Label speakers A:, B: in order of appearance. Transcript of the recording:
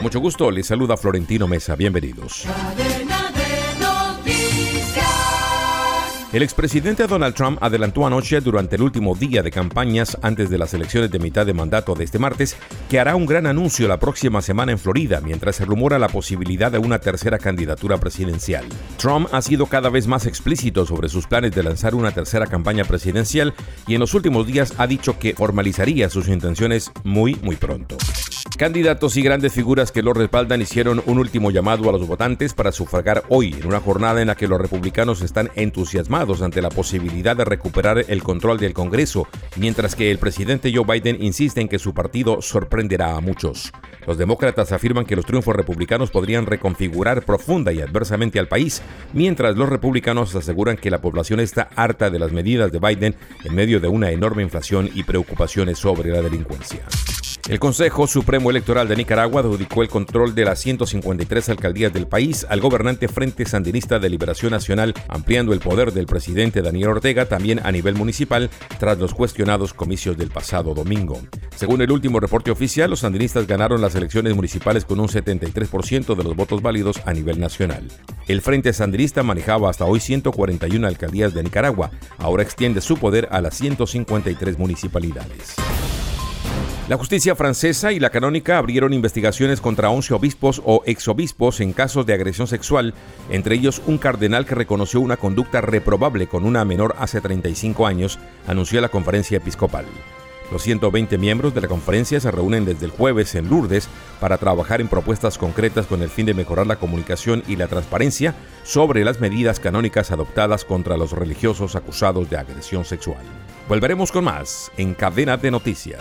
A: Mucho gusto. Les saluda Florentino Mesa. Bienvenidos. El expresidente Donald Trump adelantó anoche durante el último día de campañas antes de las elecciones de mitad de mandato de este martes que hará un gran anuncio la próxima semana en Florida mientras se rumora la posibilidad de una tercera candidatura presidencial. Trump ha sido cada vez más explícito sobre sus planes de lanzar una tercera campaña presidencial y en los últimos días ha dicho que formalizaría sus intenciones muy muy pronto. Candidatos y grandes figuras que lo respaldan hicieron un último llamado a los votantes para sufragar hoy, en una jornada en la que los republicanos están entusiasmados ante la posibilidad de recuperar el control del Congreso, mientras que el presidente Joe Biden insiste en que su partido sorprenderá a muchos. Los demócratas afirman que los triunfos republicanos podrían reconfigurar profunda y adversamente al país, mientras los republicanos aseguran que la población está harta de las medidas de Biden en medio de una enorme inflación y preocupaciones sobre la delincuencia. El Consejo Supremo Electoral de Nicaragua adjudicó el control de las 153 alcaldías del país al gobernante Frente Sandinista de Liberación Nacional, ampliando el poder del presidente Daniel Ortega también a nivel municipal tras los cuestionados comicios del pasado domingo. Según el último reporte oficial, los sandinistas ganaron las elecciones municipales con un 73% de los votos válidos a nivel nacional. El Frente Sandinista manejaba hasta hoy 141 alcaldías de Nicaragua, ahora extiende su poder a las 153 municipalidades. La justicia francesa y la canónica abrieron investigaciones contra 11 obispos o exobispos en casos de agresión sexual, entre ellos un cardenal que reconoció una conducta reprobable con una menor hace 35 años, anunció la conferencia episcopal. Los 120 miembros de la conferencia se reúnen desde el jueves en Lourdes para trabajar en propuestas concretas con el fin de mejorar la comunicación y la transparencia sobre las medidas canónicas adoptadas contra los religiosos acusados de agresión sexual. Volveremos con más en Cadena de Noticias.